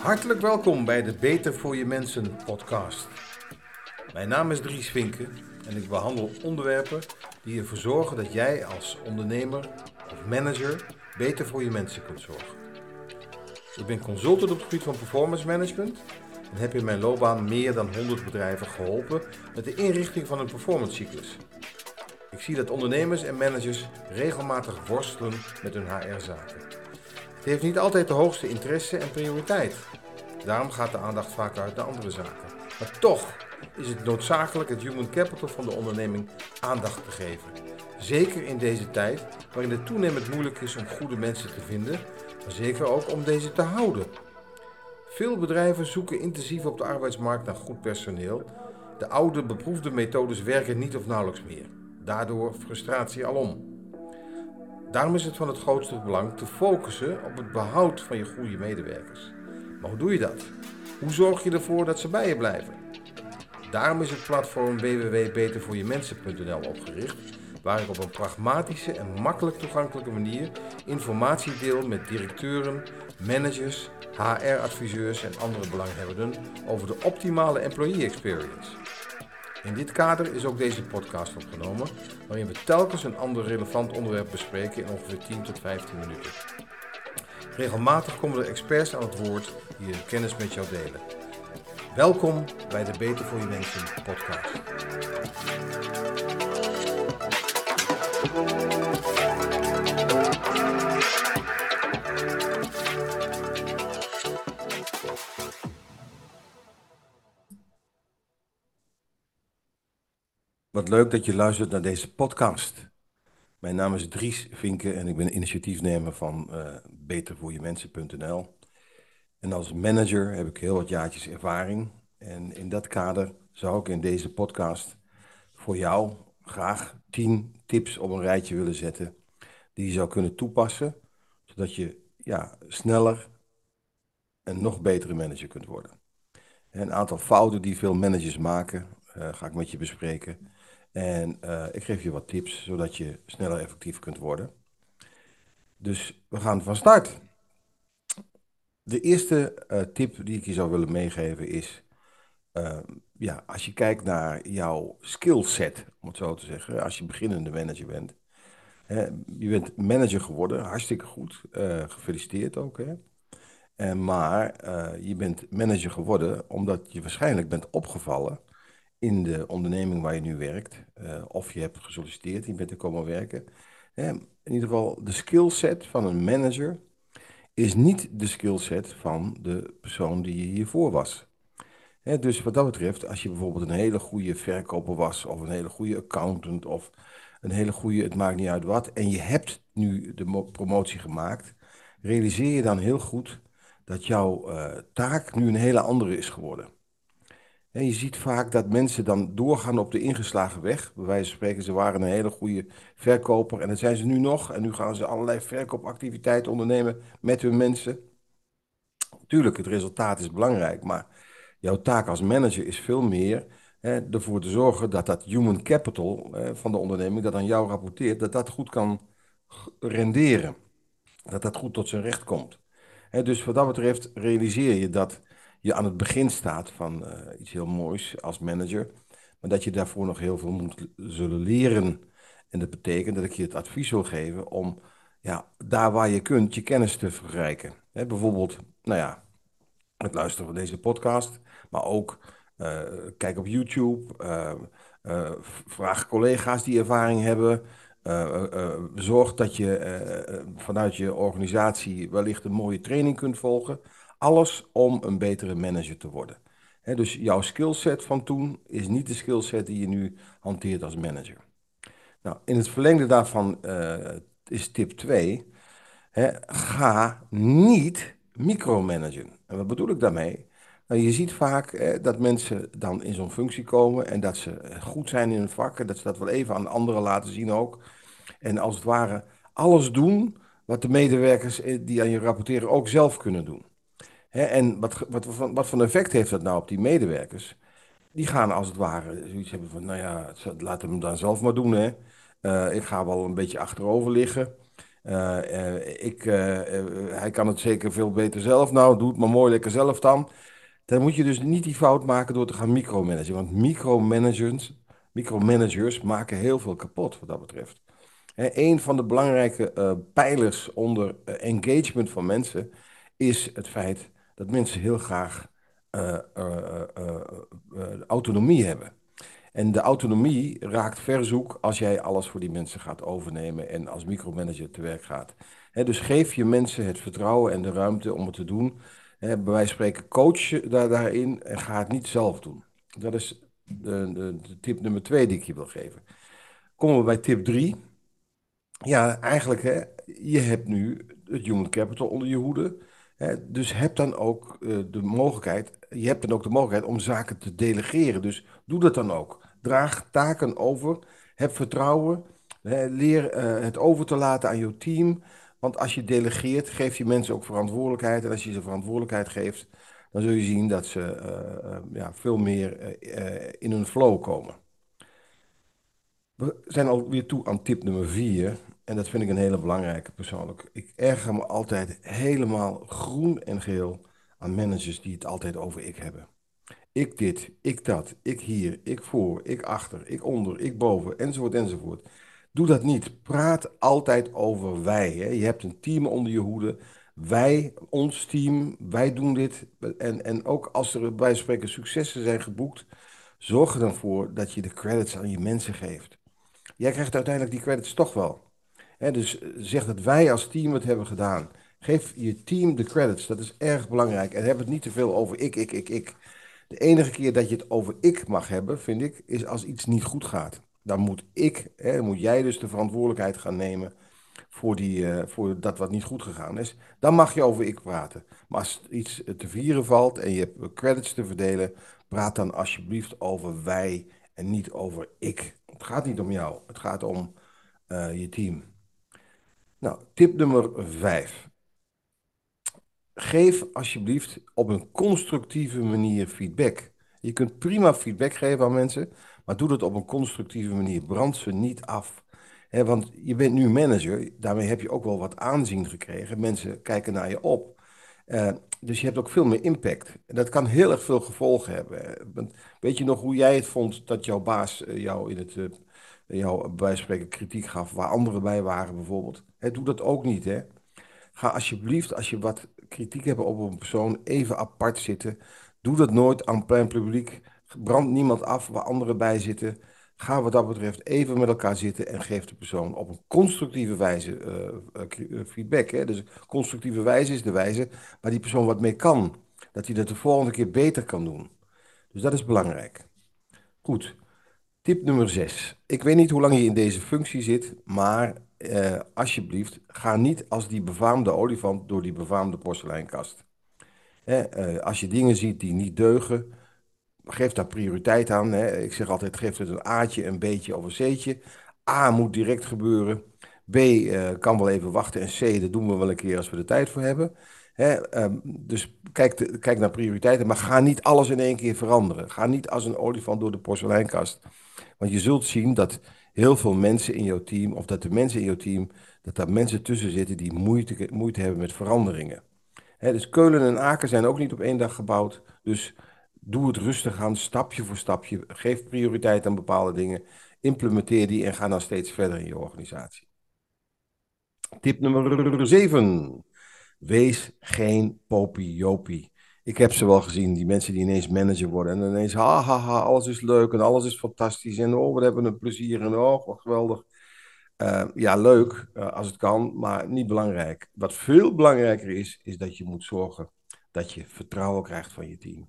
Hartelijk welkom bij de Beter voor je Mensen podcast. Mijn naam is Dries Vinken en ik behandel onderwerpen die ervoor zorgen dat jij als ondernemer of manager beter voor je mensen kunt zorgen. Ik ben consultant op het gebied van performance management en heb in mijn loopbaan meer dan 100 bedrijven geholpen met de inrichting van een performance cyclus. Ik zie dat ondernemers en managers regelmatig worstelen met hun HR-zaken. Het heeft niet altijd de hoogste interesse en prioriteit. Daarom gaat de aandacht vaak uit naar andere zaken. Maar toch is het noodzakelijk het human capital van de onderneming aandacht te geven. Zeker in deze tijd waarin het toenemend moeilijk is om goede mensen te vinden, maar zeker ook om deze te houden. Veel bedrijven zoeken intensief op de arbeidsmarkt naar goed personeel. De oude beproefde methodes werken niet of nauwelijks meer. Daardoor frustratie alom. Daarom is het van het grootste belang te focussen op het behoud van je goede medewerkers. Maar hoe doe je dat? Hoe zorg je ervoor dat ze bij je blijven? Daarom is het platform www.betervoorjemensen.nl opgericht, waar ik op een pragmatische en makkelijk toegankelijke manier informatie deel met directeuren, managers, HR-adviseurs en andere belanghebbenden over de optimale employee experience. In dit kader is ook deze podcast opgenomen, waarin we telkens een ander relevant onderwerp bespreken in ongeveer 10 tot 15 minuten. Regelmatig komen er experts aan het woord die hun kennis met jou delen. Welkom bij de Beter voor je Mensen podcast. Leuk dat je luistert naar deze podcast. Mijn naam is Dries Vinken en ik ben initiatiefnemer van uh, betervoorjemensen.nl. En als manager heb ik heel wat jaartjes ervaring. En in dat kader zou ik in deze podcast voor jou graag 10 tips op een rijtje willen zetten die je zou kunnen toepassen, zodat je ja, sneller een nog betere manager kunt worden. Een aantal fouten die veel managers maken, uh, ga ik met je bespreken. En uh, ik geef je wat tips, zodat je sneller effectief kunt worden. Dus we gaan van start. De eerste uh, tip die ik je zou willen meegeven is, uh, ja, als je kijkt naar jouw skillset, om het zo te zeggen, als je beginnende manager bent. Hè, je bent manager geworden, hartstikke goed, gefeliciteerd ook. Hè. En, maar je bent manager geworden omdat je waarschijnlijk bent opgevallen in de onderneming waar je nu werkt, uh, of je hebt gesolliciteerd, je bent er komen werken. in ieder geval, de skillset van een manager is niet de skillset van de persoon die je hiervoor was. dus wat dat betreft, als je bijvoorbeeld een hele goede verkoper was, of een hele goede accountant, of een hele goede, het maakt niet uit wat, en je hebt nu de promotie gemaakt, realiseer je dan heel goed dat jouw uh, taak nu een hele andere is geworden. En je ziet vaak dat mensen dan doorgaan op de ingeslagen weg. Bij wijze van spreken, ze waren een hele goede verkoper en dat zijn ze nu nog. En nu gaan ze allerlei verkoopactiviteiten ondernemen met hun mensen. Tuurlijk, het resultaat is belangrijk, maar jouw taak als manager is veel meer hè, ervoor te zorgen dat dat human capital van de onderneming dat aan jou rapporteert, dat dat goed kan renderen. Dat dat goed tot zijn recht komt. Hè, dus wat dat betreft realiseer je dat je aan het begin staat van uh, iets heel moois als manager, maar dat je daarvoor nog heel veel moet zullen leren. En dat betekent dat ik je het advies wil geven om ja, daar waar je kunt je kennis te verrijken. Bijvoorbeeld, nou ja, het luisteren van deze podcast, maar ook uh, kijk op YouTube, uh, vraag collega's die ervaring hebben. zorg dat je vanuit je organisatie wellicht een mooie training kunt volgen. Alles om een betere manager te worden. dus jouw skillset van toen is niet de skillset die je nu hanteert als manager. Nou, in het verlengde daarvan uh, is tip 2. ga niet micromanagen. En wat bedoel ik daarmee? Nou, je ziet vaak dat mensen dan in zo'n functie komen en dat ze goed zijn in hun vak en dat ze dat wel even aan anderen laten zien ook. En als het ware alles doen wat de medewerkers eh, die aan je rapporteren ook zelf kunnen doen en wat, wat, wat, wat voor effect heeft dat nou op die medewerkers? Die gaan als het ware zoiets hebben van, nou ja, laat hem dan zelf maar doen. Hè. Uh, ik ga wel een beetje achterover liggen. ik, hij kan het zeker veel beter zelf. Nou, doe het maar mooi lekker zelf dan. Dan moet je dus niet die fout maken door te gaan micromanagen. Want micromanagers, micromanagers maken heel veel kapot wat dat betreft. een van de belangrijke pijlers onder engagement van mensen is het feit dat mensen heel graag autonomie hebben. En de autonomie raakt verzoek als jij alles voor die mensen gaat overnemen en als micromanager te werk gaat. dus geef je mensen het vertrouwen en de ruimte om het te doen. He, bij wijze spreken, coach daar, daarin en ga het niet zelf doen. Dat is de, de, de tip nummer twee die ik je wil geven. Komen we bij tip drie. Ja, eigenlijk, hè, je hebt nu het human capital onder je hoede. Dus heb dan ook uh, de mogelijkheid, je hebt dan ook de mogelijkheid om zaken te delegeren. Dus doe dat dan ook. Draag taken over. Heb vertrouwen. Leer uh, het over te laten aan je team. Want als je delegeert, geef je mensen ook verantwoordelijkheid. En als je ze verantwoordelijkheid geeft, dan zul je zien dat ze uh, ja, veel meer in hun flow komen. We zijn alweer toe aan tip nummer vier. En dat vind ik een hele belangrijke persoonlijk. Ik erger me altijd helemaal groen en geel aan managers die het altijd over ik hebben. Ik dit, ik dat, ik hier, ik voor, ik achter, ik onder, ik boven, enzovoort, enzovoort. Doe dat niet. Praat altijd over wij. Hè. Je hebt een team onder je hoede. Wij, ons team, wij doen dit. En, en ook als er bij spreken successen zijn geboekt, zorg er dan voor dat je de credits aan je mensen geeft. Jij krijgt uiteindelijk die credits toch wel. Dus zeg dat wij als team het hebben gedaan. Geef je team de credits. Dat is erg belangrijk. En heb het niet te veel over ik, ik, ik, ik. De enige keer dat je het over ik mag hebben, vind ik, is als iets niet goed gaat. Dan moet ik, hè, moet jij dus de verantwoordelijkheid gaan nemen voor, die, uh, voor dat wat niet goed gegaan is. Dan mag je over ik praten. Maar als iets te vieren valt en je hebt credits te verdelen, praat dan alsjeblieft over wij en niet over ik. Het gaat niet om jou, het gaat om uh, je team. Nou, tip nummer vijf. Geef alsjeblieft op een constructieve manier feedback. Je kunt prima feedback geven aan mensen, maar doe dat op een constructieve manier. Brand ze niet af. want je bent nu manager, daarmee heb je ook wel wat aanzien gekregen. Mensen kijken naar je op. Uh, dus je hebt ook veel meer impact. En dat kan heel erg veel gevolgen hebben. weet je nog hoe jij het vond dat jouw baas uh, jou in het, uh, jou bij spreken kritiek gaf, waar anderen bij waren bijvoorbeeld? doe dat ook niet, hè? Ga alsjeblieft, als je wat kritiek hebt op een persoon, even apart zitten. Doe dat nooit aan plein publiek. Brand niemand af waar anderen bij zitten. Ga wat dat betreft even met elkaar zitten en geef de persoon op een constructieve wijze uh, feedback. Hè? Dus constructieve wijze is de wijze waar die persoon wat mee kan. Dat hij dat de volgende keer beter kan doen. Dus dat is belangrijk. Goed. Tip nummer 6. Ik weet niet hoe lang je in deze functie zit, maar alsjeblieft, ga niet als die befaamde olifant door die befaamde porseleinkast. als je dingen ziet die niet deugen, geef daar prioriteit aan. Hè. Ik zeg altijd, geef het een A'tje, een B'tje of een C'tje. A moet direct gebeuren. B uh, kan wel even wachten. En C, dat doen we wel een keer als we er tijd voor hebben. Hè, um, dus kijk, kijk naar prioriteiten, maar ga niet alles in één keer veranderen. Ga niet als een olifant door de porseleinkast. Want je zult zien dat heel veel mensen in jouw team, of dat de mensen in jouw team, dat daar mensen tussen zitten die moeite, moeite hebben met veranderingen. dus Keulen en Aken zijn ook niet op één dag gebouwd. Dus doe het rustig aan, stapje voor stapje. Geef prioriteit aan bepaalde dingen. Implementeer die en ga dan steeds verder in je organisatie. Tip nummer 7. Wees geen popiopie. Ik heb ze wel gezien, die mensen die ineens manager worden. En ineens, ha, ha, ha, alles is leuk en alles is fantastisch. En oh, we hebben een plezier en oh, wat geweldig. Uh, ja, leuk uh, als het kan, maar niet belangrijk. Wat veel belangrijker is, is dat je moet zorgen dat je vertrouwen krijgt van je team.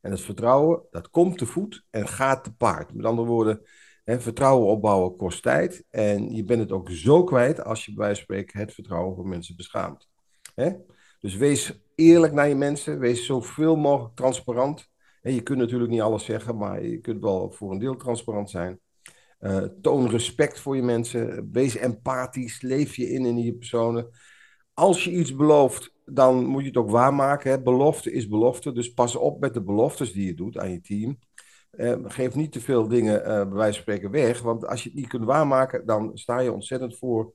En het vertrouwen, dat komt te voet en gaat te paard. Met andere woorden, hè, vertrouwen opbouwen kost tijd. En je bent het ook zo kwijt als je bij wijze van spreken het vertrouwen van mensen beschaamt. Hè? Dus wees eerlijk naar je mensen. Wees zoveel mogelijk transparant. Je kunt natuurlijk niet alles zeggen, maar je kunt wel voor een deel transparant zijn. Uh, toon respect voor je mensen. Wees empathisch. Leef je in in je personen. Als je iets belooft, dan moet je het ook waarmaken. Hè. Belofte is belofte. Dus pas op met de beloftes die je doet aan je team. Uh, geef niet te veel dingen, uh, bij wijze van spreken, weg. Want als je het niet kunt waarmaken, dan sta je ontzettend voor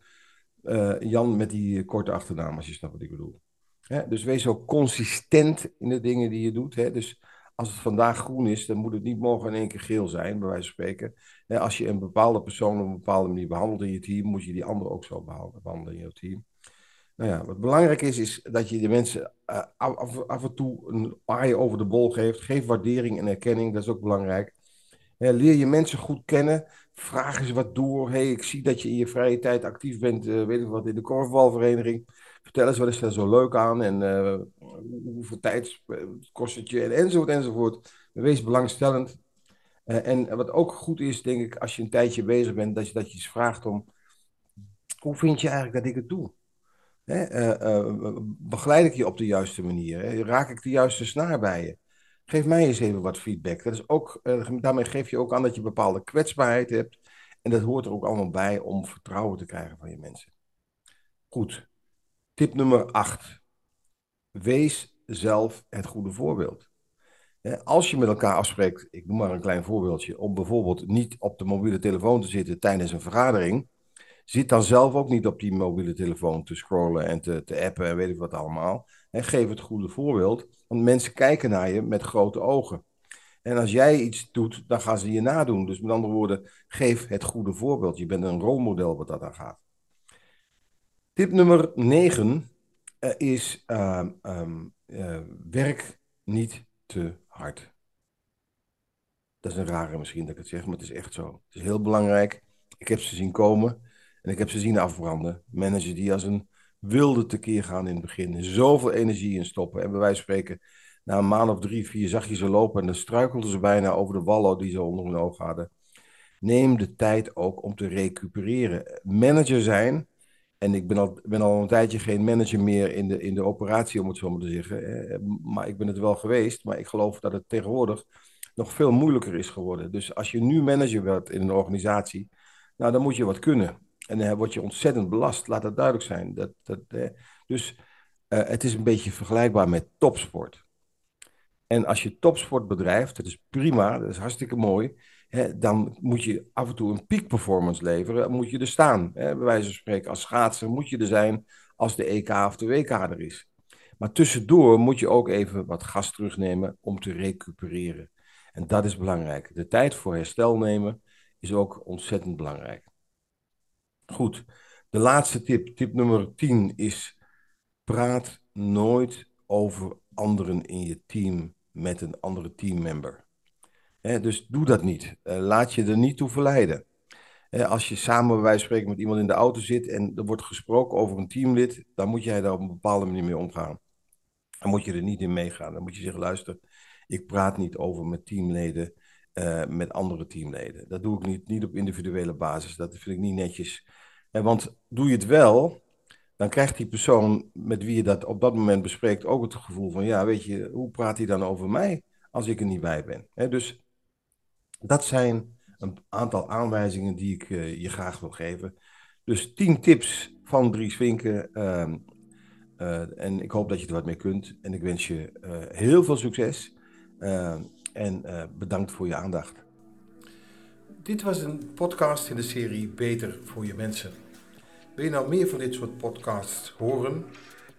Eh, Jan met die korte achternaam, als je snapt wat ik bedoel. Hè? Dus wees ook consistent in de dingen die je doet. Hè? Dus als het vandaag groen is, dan moet het niet morgen in één keer geel zijn, bij wijze van spreken. Als je een bepaalde persoon op een bepaalde manier behandelt in je team, moet je die andere ook zo behandelen in je team. Nou ja, wat belangrijk is, is dat je de mensen uh, af, af, en toe een aai over de bol geeft. Geef waardering en erkenning, dat is ook belangrijk. leer je mensen goed kennen. Vraag eens wat door. hey, ik zie dat je in je vrije tijd actief bent, uh, weet ik wat, in de korfbalvereniging. Vertel eens, wat is daar zo leuk aan? En uh, hoeveel tijd kost het je? En, enzovoort, enzovoort. Wees belangstellend. en wat ook goed is, denk ik, als je een tijdje bezig bent, dat je, dat je eens vraagt om... Hoe vind je eigenlijk dat ik het doe? Hè, eh, eh, begeleid ik je op de juiste manier? Hè? Raak ik de juiste snaar bij je? Geef mij eens even wat feedback. Dat is ook, uh, daarmee geef je ook aan dat je bepaalde kwetsbaarheid hebt. En dat hoort er ook allemaal bij om vertrouwen te krijgen van je mensen. Goed. Tip nummer 8. Wees zelf het goede voorbeeld. Als je met elkaar afspreekt, ik noem maar een klein voorbeeldje, om bijvoorbeeld niet op de mobiele telefoon te zitten tijdens een vergadering, Zit dan zelf ook niet op die mobiele telefoon te scrollen en te, te appen en weet ik wat allemaal. En geef het goede voorbeeld, want mensen kijken naar je met grote ogen. En als jij iets doet, dan gaan ze je nadoen. Dus met andere woorden, geef het goede voorbeeld. Je bent een rolmodel wat dat aan gaat. Tip nummer 9 uh, eh, is uh, um, uh, werk niet te hard. Dat is een rare misschien dat ik het zeg, maar het is echt zo. Het is heel belangrijk. Ik heb ze zien komen. En ik heb ze zien afbranden. Managers die als een wilde tekeer gaan in het begin. Zoveel energie in stoppen. En bij wijze van spreken, na een maand of drie, vier zag je ze lopen. En dan struikelden ze bijna over de wallen die ze onder hun ogen hadden. Neem de tijd ook om te recupereren. Manager zijn. En ik ben al, ben al een tijdje geen manager meer in de, in de operatie, om het zo maar te zeggen. Maar ik ben het wel geweest. Maar ik geloof dat het tegenwoordig nog veel moeilijker is geworden. Dus als je nu manager wordt in een organisatie, nou, dan moet je wat kunnen. En dan word je ontzettend belast, laat dat duidelijk zijn. Dat, dat, dus uh, het is een beetje vergelijkbaar met topsport. En als je topsport bedrijft, dat is prima, dat is hartstikke mooi. Hè, dan moet je af en toe een peak-performance leveren. Moet je er staan. Hè, bij wijze van spreken, als schaatser moet je er zijn als de EK of de WK er is. Maar tussendoor moet je ook even wat gas terugnemen om te recupereren. En dat is belangrijk. De tijd voor herstel nemen is ook ontzettend belangrijk. Goed, de laatste tip, tip nummer 10 is: praat nooit over anderen in je team met een andere teammember. dus doe dat niet. Uh, laat je er niet toe verleiden. als je samen bij wijze van spreken met iemand in de auto zit en er wordt gesproken over een teamlid, dan moet jij daar op een bepaalde manier mee omgaan. Dan moet je er niet in meegaan. Dan moet je zeggen: luister, ik praat niet over met teamleden uh, met andere teamleden. Dat doe ik niet, niet op individuele basis. Dat vind ik niet netjes. En want doe je het wel, dan krijgt die persoon met wie je dat op dat moment bespreekt ook het gevoel van, ja, weet je, hoe praat hij dan over mij als ik er niet bij ben? dus dat zijn een aantal aanwijzingen die ik uh, je graag wil geven. Dus tien tips van Dries Vinken. Uh, en ik hoop dat je er wat mee kunt. En ik wens je heel veel succes. En bedankt voor je aandacht. Dit was een podcast in de serie Beter voor je mensen. Wil je nou meer van dit soort podcasts horen?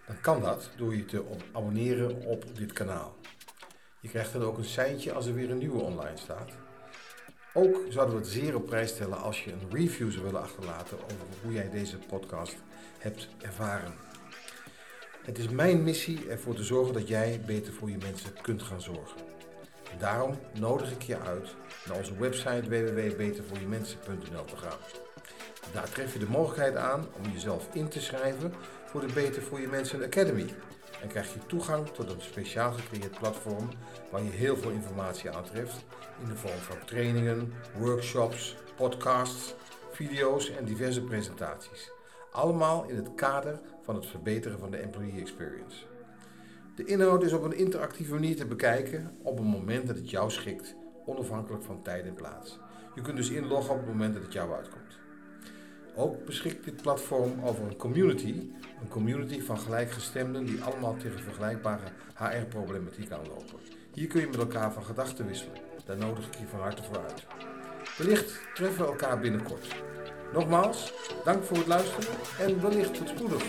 Dan kan dat door je te abonneren op dit kanaal. Je krijgt dan ook een seintje als er weer een nieuwe online staat. Ook zouden we het zeer op prijs stellen als je een review zou willen achterlaten over hoe jij deze podcast hebt ervaren. Het is mijn missie ervoor te zorgen dat jij beter voor je mensen kunt gaan zorgen. Daarom nodig ik je uit naar onze website www.betervoorjemensen.nl te gaan. Daar tref je de mogelijkheid aan om jezelf in te schrijven voor de Beter voor je Mensen Academy. En krijg je toegang tot een speciaal gecreëerd platform waar je heel veel informatie aantreft in de vorm van trainingen, workshops, podcasts, video's en diverse presentaties. Allemaal in het kader van het verbeteren van de employee experience. De inhoud is op een interactieve manier te bekijken op een moment dat het jou schikt, onafhankelijk van tijd en plaats. Je kunt dus inloggen op het moment dat het jou uitkomt. Ook beschikt dit platform over een community, een community van gelijkgestemden die allemaal tegen vergelijkbare HR-problematiek aanlopen. Hier kun je met elkaar van gedachten wisselen. Daar nodig ik je van harte voor uit. Wellicht treffen we elkaar binnenkort. Nogmaals, dank voor het luisteren en wellicht tot spoedig.